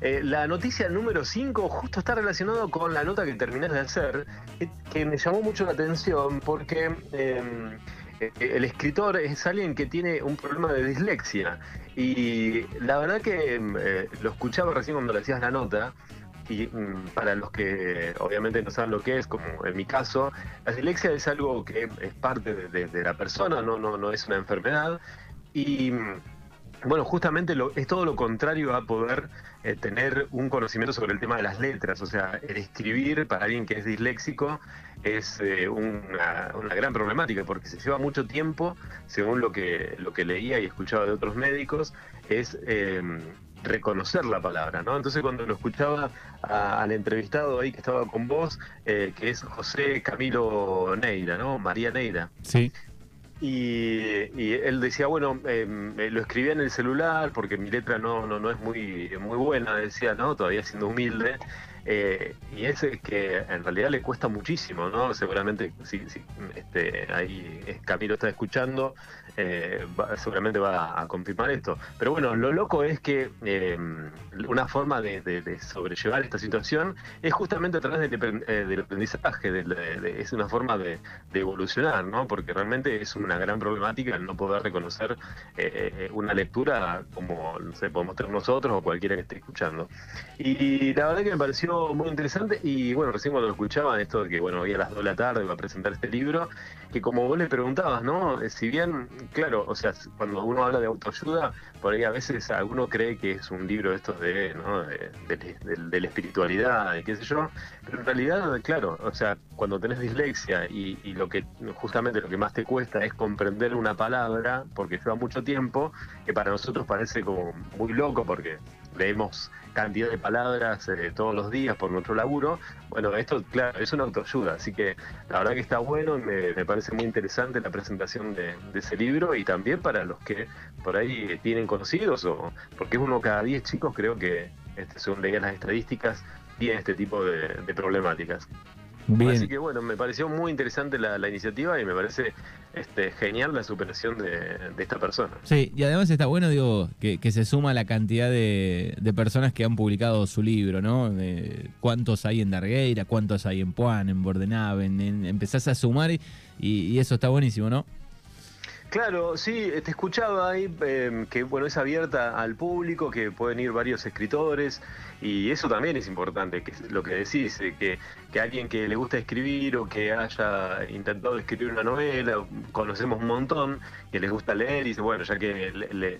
Eh, la noticia número 5 justo está relacionado con la nota que terminás de hacer, que, me llamó mucho la atención porque em, eh, el escritor es alguien que tiene un problema de dislexia. Y la verdad que em, eh, lo escuchaba recién cuando le hacías la nota. Y mm, para los que obviamente no saben lo que es, como en mi caso, la dislexia es algo que es parte de, la persona, no, no, no es una enfermedad. Y bueno, justamente es todo lo contrario a poder eh, tener un conocimiento sobre el tema de las letras. O sea, el escribir para alguien que es disléxico es eh, una, gran problemática porque se lleva mucho tiempo, según lo que, lo que leía y escuchaba de otros médicos, es em, reconocer la palabra, ¿no? Entonces cuando lo escuchaba al entrevistado ahí que estaba con vos, eh, que es José Camilo Neira, ¿no? María Neira. Sí. Y, él decía, bueno, em, lo escribía en el celular porque mi letra no, no, no es muy, muy buena, decía, ¿no? Todavía siendo humilde. Eh, y es que en realidad le cuesta muchísimo, ¿no? Seguramente si, este, ahí Camilo está escuchando, eh, seguramente va a confirmar esto. Pero bueno, lo loco es que em, una forma de, sobrellevar esta situación es justamente a través del, eh, aprendizaje, es una forma de, evolucionar, ¿no? Porque realmente es una gran problemática el no poder reconocer una lectura como se podemos tener nosotros o cualquiera que esté escuchando. Y la verdad que me pareció muy interesante y bueno, recién cuando lo escuchaba, esto de que bueno, hoy a las 2 de la tarde va a presentar este libro, que como vos le preguntabas, ¿no? Eh, si bien, claro, o sea, cuando uno habla de autoayuda, por ahí a veces alguno cree que es un libro de estos de, ¿no? de, la espiritualidad, de qué sé yo, en realidad, claro, o sea, cuando tenés dislexia y, lo que justamente lo que más te cuesta es comprender una palabra, porque lleva mucho tiempo, que para nosotros parece como muy loco porque leemos cantidad de palabras eh, todos los días por nuestro laburo. Bueno, esto, claro, es una autoayuda, así que la verdad que está bueno, me, me parece muy interesante la presentación de, ese libro y también para los que por ahí tienen conocidos, o porque uno cada 10 chicos creo que, este, según leía las estadísticas, tiene este tipo de problemáticas. Así que bueno, me pareció muy interesante la, iniciativa y me parece este, genial la superación de, esta persona. Sí, y además está bueno, digo, que, se suma la cantidad de, personas que han publicado su libro, ¿no? cuántos hay en Dargueira, cuántos hay en Puan, en Bordenave, empezás a sumar y eso está buenísimo, ¿no? Claro, sí, te escuchaba ahí em, que bueno es abierta al público, que pueden ir varios escritores y eso también es importante, que es lo que decís, eh, que, que alguien que le gusta escribir o que haya intentado escribir una novela, conocemos un montón, que les gusta leer y dice, bueno, ya que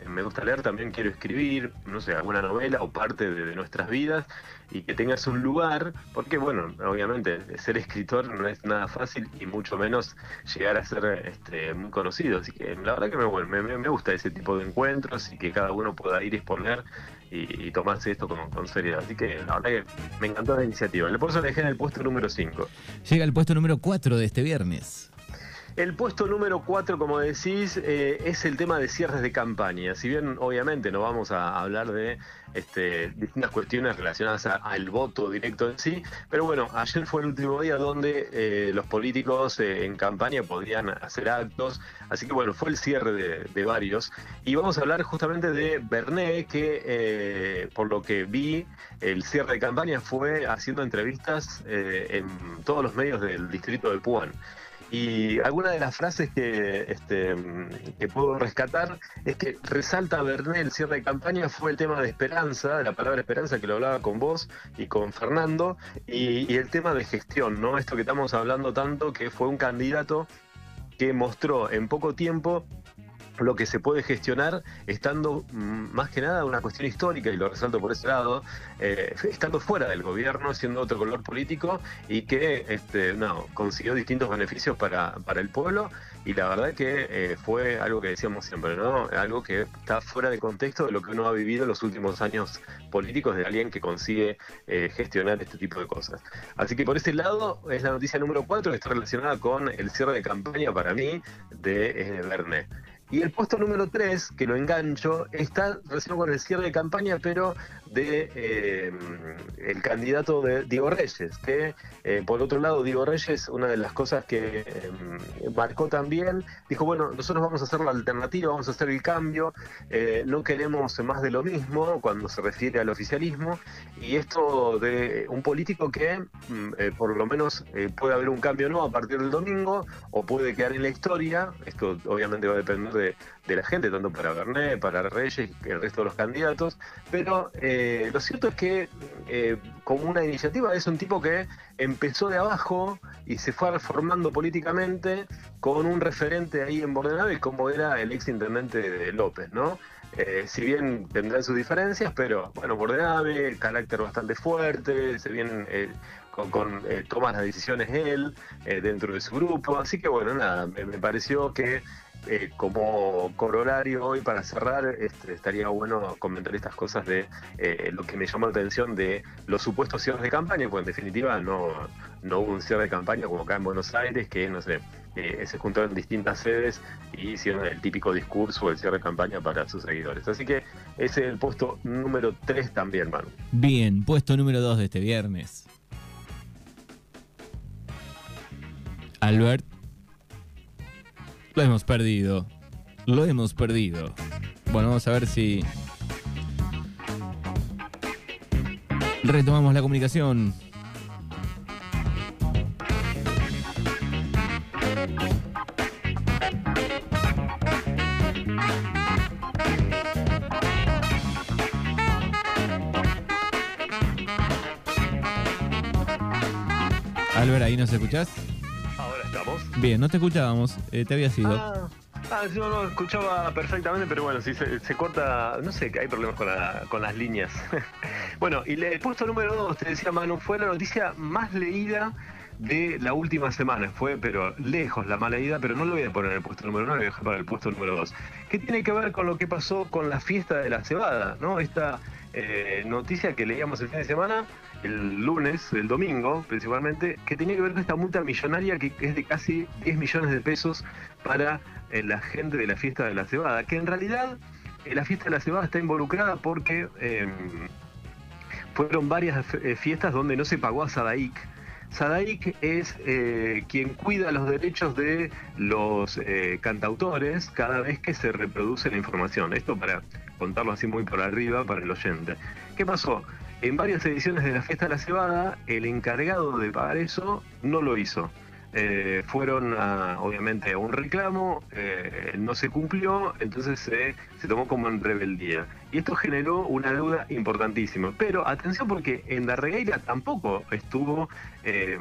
me gusta leer, también quiero escribir, no sé, alguna novela o parte de nuestras vidas y que tengas un lugar, porque bueno, obviamente ser escritor no es nada fácil y mucho menos llegar a ser este, muy conocido. Así que la verdad que me, me, me gusta ese tipo de encuentros y que cada uno pueda ir y exponer y, tomarse esto con, con, seriedad. Así que la verdad que me encantó la iniciativa. Por eso dejé en el puesto número 5. Llega el puesto número 4 de este viernes. El puesto número 4, como decís, eh, es el tema de cierres de campaña. Si bien obviamente no vamos a hablar de este, distintas cuestiones relacionadas al voto directo en sí, pero bueno, ayer fue el último día donde eh, los políticos eh, en campaña podían hacer actos, así que bueno, fue el cierre de, varios. Y vamos a hablar justamente de Bernet, que por lo que vi, el cierre de campaña fue haciendo entrevistas en todos los medios del distrito de Puan. Y alguna de las frases que, este, que puedo rescatar es que resalta Bernet el cierre de campaña fue el tema de esperanza, la palabra esperanza que lo hablaba con vos y con Fernando, y, y el tema de gestión, ¿no? Esto que estamos hablando tanto, que fue un candidato que mostró en poco tiempo lo que se puede gestionar estando mm, más que nada una cuestión histórica, y lo resalto por ese lado, eh, estando fuera del gobierno, siendo otro color político y que este, no, consiguió distintos beneficios para, para el pueblo y la verdad que eh, fue algo que decíamos siempre, ¿no? Algo que está fuera de contexto de lo que uno ha vivido en los últimos años políticos de alguien que consigue eh, gestionar este tipo de cosas. Así que por ese lado es la noticia número 4 que está relacionada con el cierre de campaña para mí de Bernet. Y el puesto número 3, que lo engancho, está relacionado con el cierre de campaña, pero de eh, el candidato de Diego Reyes, que eh, por otro lado Diego Reyes, una de las cosas que eh, marcó también, dijo, bueno, nosotros vamos a hacer la alternativa, vamos a hacer el cambio, no queremos más de lo mismo cuando se refiere al oficialismo, y esto de un político que mm, por lo menos puede haber un cambio no a partir del domingo, o puede quedar en la historia, esto obviamente va a depender de, de la gente, tanto para Bernet, para Reyes y el resto de los candidatos, pero eh, lo cierto es que eh, como una iniciativa es un tipo que empezó de abajo y se fue reformando políticamente con un referente ahí en Bordenave como era el ex intendente de López, ¿no? Eh, si bien tendrán sus diferencias, pero bueno, Bordenave, carácter bastante fuerte, se vienen con, con toma las decisiones él dentro de su grupo, así que bueno, nada, me pareció que eh, como corolario hoy para cerrar, este, estaría bueno comentar estas cosas de eh, lo que me llamó la atención de los supuestos cierres de campaña, pues en definitiva no, no hubo un cierre de campaña como acá en Buenos Aires, que no sé, eh, se juntaron distintas sedes y hicieron el típico discurso el cierre de campaña para sus seguidores. Así que ese es el puesto número 3 también, Manu. Bien, puesto número 2 de este viernes. Albert lo hemos perdido. Lo hemos perdido. Bueno, vamos a ver si retomamos la comunicación. Albert, ¿ahí nos escuchás? Bien, no te escuchábamos, eh, te había sido. Ah, ah, no, no, escuchaba perfectamente, pero bueno, si se, corta, no sé, hay problemas con, las líneas. bueno, y el puesto número dos, te decía Manu, fue la noticia más leída de la última semana. Fue, pero lejos la más leída, pero no lo voy a poner en el puesto número uno, lo voy a dejar para el puesto número dos. ¿Qué tiene que ver con lo que pasó con la fiesta de la cebada? ¿no? Esta eh, noticia que leíamos el fin de semana el lunes, el domingo principalmente, que tenía que ver con esta multa millonaria que es de casi 10 millones de pesos para eh, la gente de la fiesta de la cebada, que en realidad eh, la fiesta de la cebada está involucrada porque fueron varias fiestas donde no se pagó a Sadaik. Sadaik es quien cuida los derechos de los cantautores cada vez que se reproduce la información. Esto para contarlo así muy por arriba para el oyente. ¿Qué pasó? En varias ediciones de la fiesta de la cebada, el encargado de pagar eso no lo hizo. Eh, fueron obviamente a un reclamo, eh, no se cumplió, entonces se, tomó como en rebeldía. Y esto generó una deuda importantísima. Pero atención porque en la regueira tampoco estuvo eh,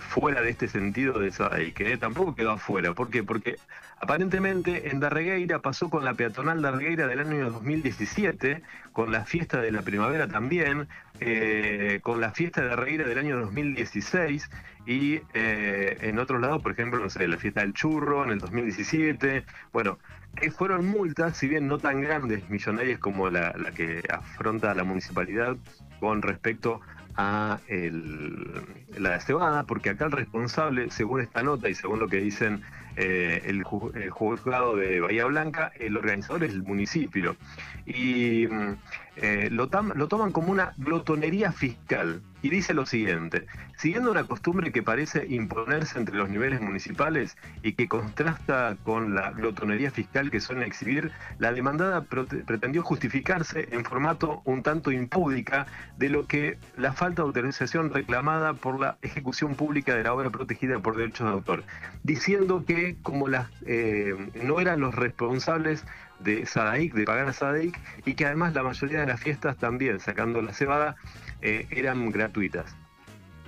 fuera de este sentido de y que tampoco quedó afuera. ¿Por qué? Porque Aparentemente en Darregueira pasó con la peatonal Darregueira del año 2017, con la fiesta de la primavera también, eh, con la fiesta de Darregueira del año 2016 y eh, en otros lados, por ejemplo, no sé, la fiesta del churro en el 2017. Bueno, que fueron multas, si bien no tan grandes, millonarias como la, la que afronta la municipalidad con respecto a la cebada, porque acá el responsable, según esta nota y según lo que dicen eh, el, juzgado de Bahía Blanca, el organizador es el municipio. Y mm, eh, lo, lo toman como una glotonería fiscal. Y dice lo siguiente, siguiendo una costumbre que parece imponerse entre los niveles municipales y que contrasta con la glotonería fiscal que suelen exhibir, la demandada pretendió justificarse en formato un tanto impúdica de lo que la falta de autorización reclamada por la ejecución pública de la obra protegida por derechos de autor, diciendo que como las eh, no eran los responsables de Sadaik, de pagar a Sadaik, y que además la mayoría de las fiestas también, sacando la cebada, eh, eran gratuitas.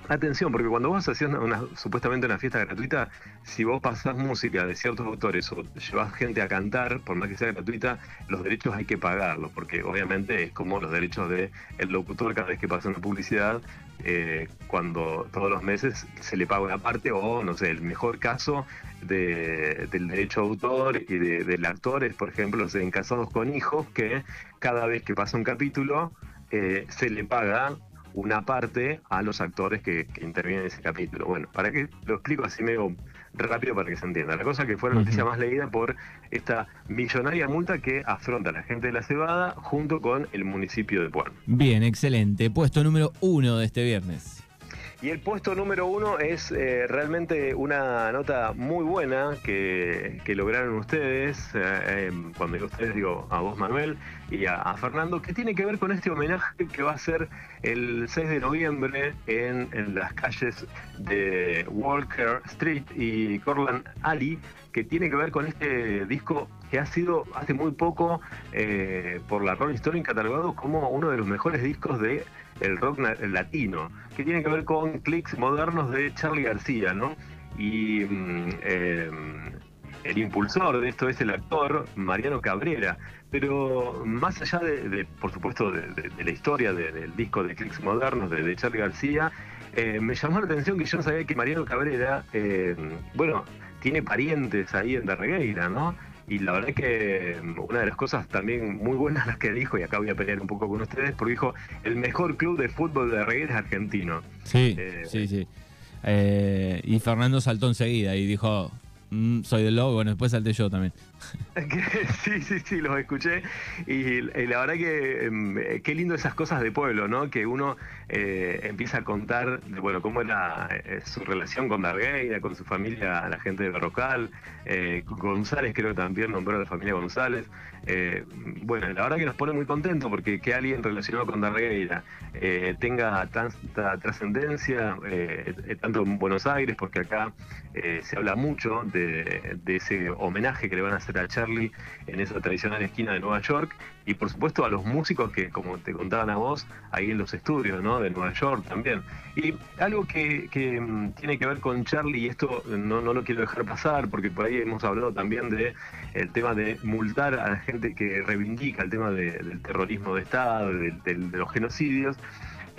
Atención, porque cuando vos hacías una, supuestamente una fiesta gratuita, si vos pasás música de ciertos autores o llevas gente a cantar, por más que sea gratuita, los derechos hay que pagarlos, porque obviamente es como los derechos del el locutor cada vez que pasa una publicidad, eh, cuando todos los meses se le paga una parte, o no sé, el mejor caso del derecho de autor y del actor es, por ejemplo, en Casados con Hijos, que cada vez que pasa un capítulo, eh, se le paga una parte a los actores que, intervienen en ese capítulo. Bueno, para que lo explico así medio rápido para que se entienda. La cosa que fue la noticia más leída por esta millonaria multa que afronta la gente de la Cebada junto con el municipio de Puan. Bien, excelente. Puesto número uno de este viernes. Y el puesto número uno es eh, realmente una nota muy buena que, lograron ustedes, eh, em, cuando digo ustedes digo a vos Manuel y a, Fernando, que tiene que ver con este homenaje que va a ser el 6 de noviembre en, las calles de Walker Street y Corland Alley, que tiene que ver con este disco que ha sido hace muy poco eh, por la Rolling Stone catalogado como uno de los mejores discos de el rock latino, que tiene que ver con clics modernos de Charlie García, ¿no? Y mm, em, el impulsor de esto es el actor Mariano Cabrera. Pero más allá de, por supuesto, de, la historia del disco de clics modernos de, Charlie García, eh, me llamó la atención que yo no sabía que Mariano Cabrera, em, bueno, tiene parientes ahí en Darregueira, ¿no? Y la verdad es que mm, una de las cosas también muy buenas las que dijo, y acá voy a pelear un poco con ustedes, porque dijo el mejor club de fútbol de reggae es argentino. Sí, eh, sí, sí. Eh, y Fernando saltó enseguida y dijo, mm, soy del lobo, bueno, después salté yo también. sí, sí, sí, los escuché. Y, la verdad que em, qué lindo esas cosas de pueblo, ¿no? Que uno eh, empieza a contar, bueno, cómo era eh, su relación con Dargueira, con su familia, la gente de Berrocal. Eh, González creo que también nombró a la familia González. bueno, la verdad que nos pone muy contentos porque que alguien relacionado con Dargueira tenga tanta trascendencia, tanto en Buenos Aires, porque acá se habla mucho de, de ese homenaje que le van a hacer a Charlie en esa tradicional esquina de Nueva York y por supuesto a los músicos que, como te contaban a vos, ahí en los estudios ¿no? de Nueva York también. Y algo que, mm, tiene que ver con Charlie, y esto no, no, lo quiero dejar pasar, porque por ahí hemos hablado también de el tema de multar a la gente que reivindica el tema del terrorismo de Estado, de, los genocidios.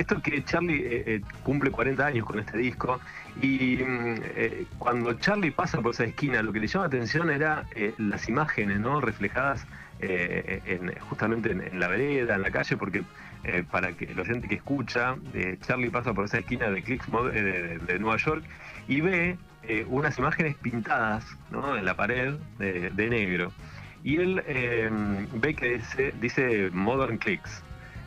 Esto que Charlie eh, eh, cumple 40 años con este disco y mm, eh, cuando Charlie pasa por esa esquina, lo que le llama atención era las imágenes ¿no? reflejadas en, justamente en, la vereda, en la calle, porque para que la gente que escucha, Charlie pasa por esa esquina de Clicks de, Nueva York y ve unas imágenes pintadas ¿no? en la pared de, negro. Y él ve que dice, dice Modern Clicks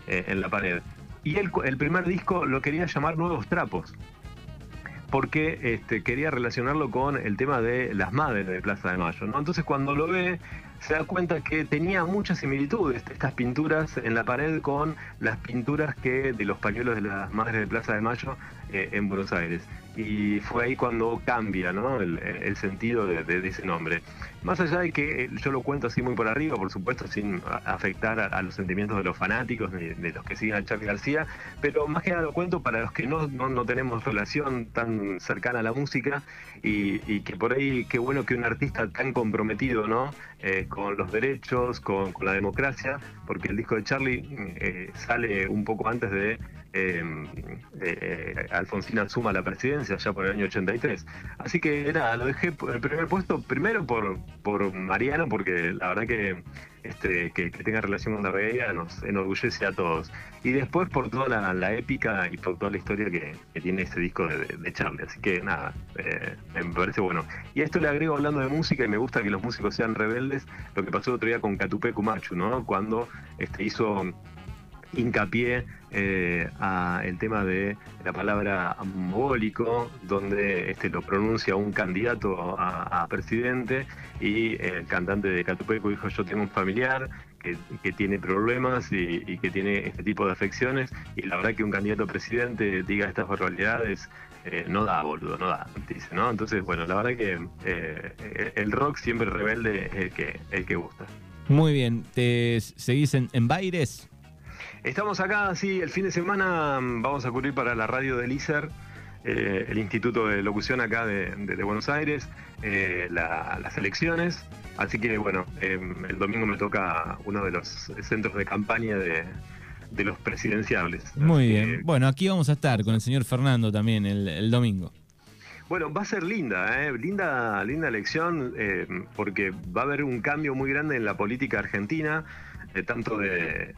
en la pared. Y el primer disco lo quería llamar Nuevos Trapos porque este, quería relacionarlo con el tema de las madres de Plaza de Mayo. Entonces cuando lo ve, se da cuenta que tenía muchas similitudes estas pinturas en la pared con las pinturas que de los pañuelos de las madres de Plaza de Mayo eh, en Buenos Aires y fue ahí cuando cambia ¿no? el, sentido de, ese nombre. Más allá de que yo lo cuento así muy por arriba, por supuesto, sin afectar a, los sentimientos de los fanáticos, de, de, los que siguen a Charlie García, pero más que nada lo cuento para los que no, no, tenemos relación tan cercana a la música y, que por ahí qué bueno que un artista tan comprometido ¿no? Eh, con los derechos, con, con, la democracia, porque el disco de Charlie eh, sale un poco antes de eh, eh, Alfonsina suma la presidencia ya por el año 83. Así que nada, lo dejé el primer puesto primero por, por Mariano, porque la verdad que este, que, tenga relación con la realidad nos enorgullece a todos. Y después por toda la, épica y por toda la historia que, tiene este disco de, Charlie. Así que nada, eh, me parece bueno. Y a esto le agrego hablando de música y me gusta que los músicos sean rebeldes, lo que pasó el otro día con Catupe Kumachu, ¿no? Cuando este, hizo hincapié eh, a el tema de la palabra mogólico, donde este, lo pronuncia un candidato a, presidente y el cantante de Catupeco dijo yo tengo un familiar que, tiene problemas y, que tiene este tipo de afecciones y la verdad que un candidato a presidente diga estas barbaridades eh, no da, boludo, no da, dice, ¿no? Entonces, bueno, la verdad que eh, el rock siempre rebelde es el que, el que gusta. Muy bien, ¿te seguís en, en Baires? Estamos acá, sí, el fin de semana mm, vamos a cubrir para la radio del ISER, eh, el Instituto de Locución acá de, Buenos Aires, eh, las elecciones. Así que bueno, em, el domingo me toca uno de los centros de campaña de, los presidenciables. Muy bien. bueno, aquí vamos a estar con el señor Fernando también el, domingo. Bueno, va a ser linda, ¿eh? linda, linda elección, porque va a haber un cambio muy grande en la política argentina. Tanto de,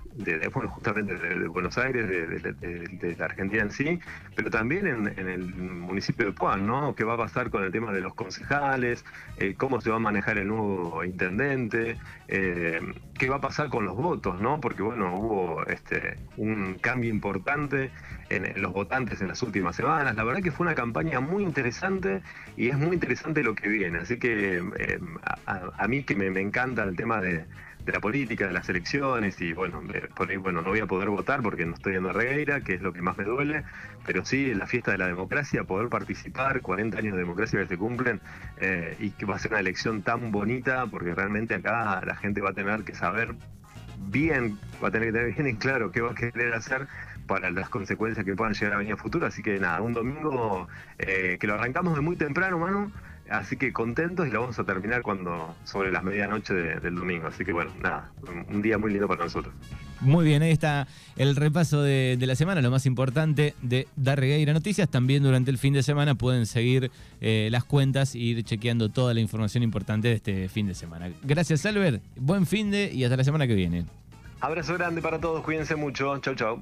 bueno, justamente de, Buenos Aires, de, la Argentina en sí, pero también en, el municipio de Puan, ¿no? ¿Qué va a pasar con el tema de los concejales? Eh, ¿Cómo se va a manejar el nuevo intendente? Eh, ¿Qué va a pasar con los votos, no? Porque, bueno, hubo este, un cambio importante en, los votantes en las últimas semanas. La verdad que fue una campaña muy interesante y es muy interesante lo que viene. Así que eh, a, mí que me encanta el tema de de la política, de las elecciones y bueno, por ahí bueno, no voy a poder votar porque no estoy en Regueira, que es lo que más me duele, pero sí en la fiesta de la democracia, poder participar, 40 años de democracia que se cumplen eh, y que va a ser una elección tan bonita porque realmente acá la gente va a tener que saber bien, va a tener que tener bien en claro qué va a querer hacer para las consecuencias que puedan llegar a venir a futuro. Así que nada, un domingo eh, que lo arrancamos de muy temprano, mano. Así que contentos y lo vamos a terminar cuando sobre las medianoche del domingo. Así que bueno, nada, un día muy lindo para nosotros. Muy bien, ahí está el repaso de, la semana, lo más importante de Darregueira Noticias. También durante el fin de semana pueden seguir eh, las cuentas e ir chequeando toda la información importante de este fin de semana. Gracias, Albert. Buen fin de y hasta la semana que viene. Abrazo grande para todos, cuídense mucho. Chau, chau.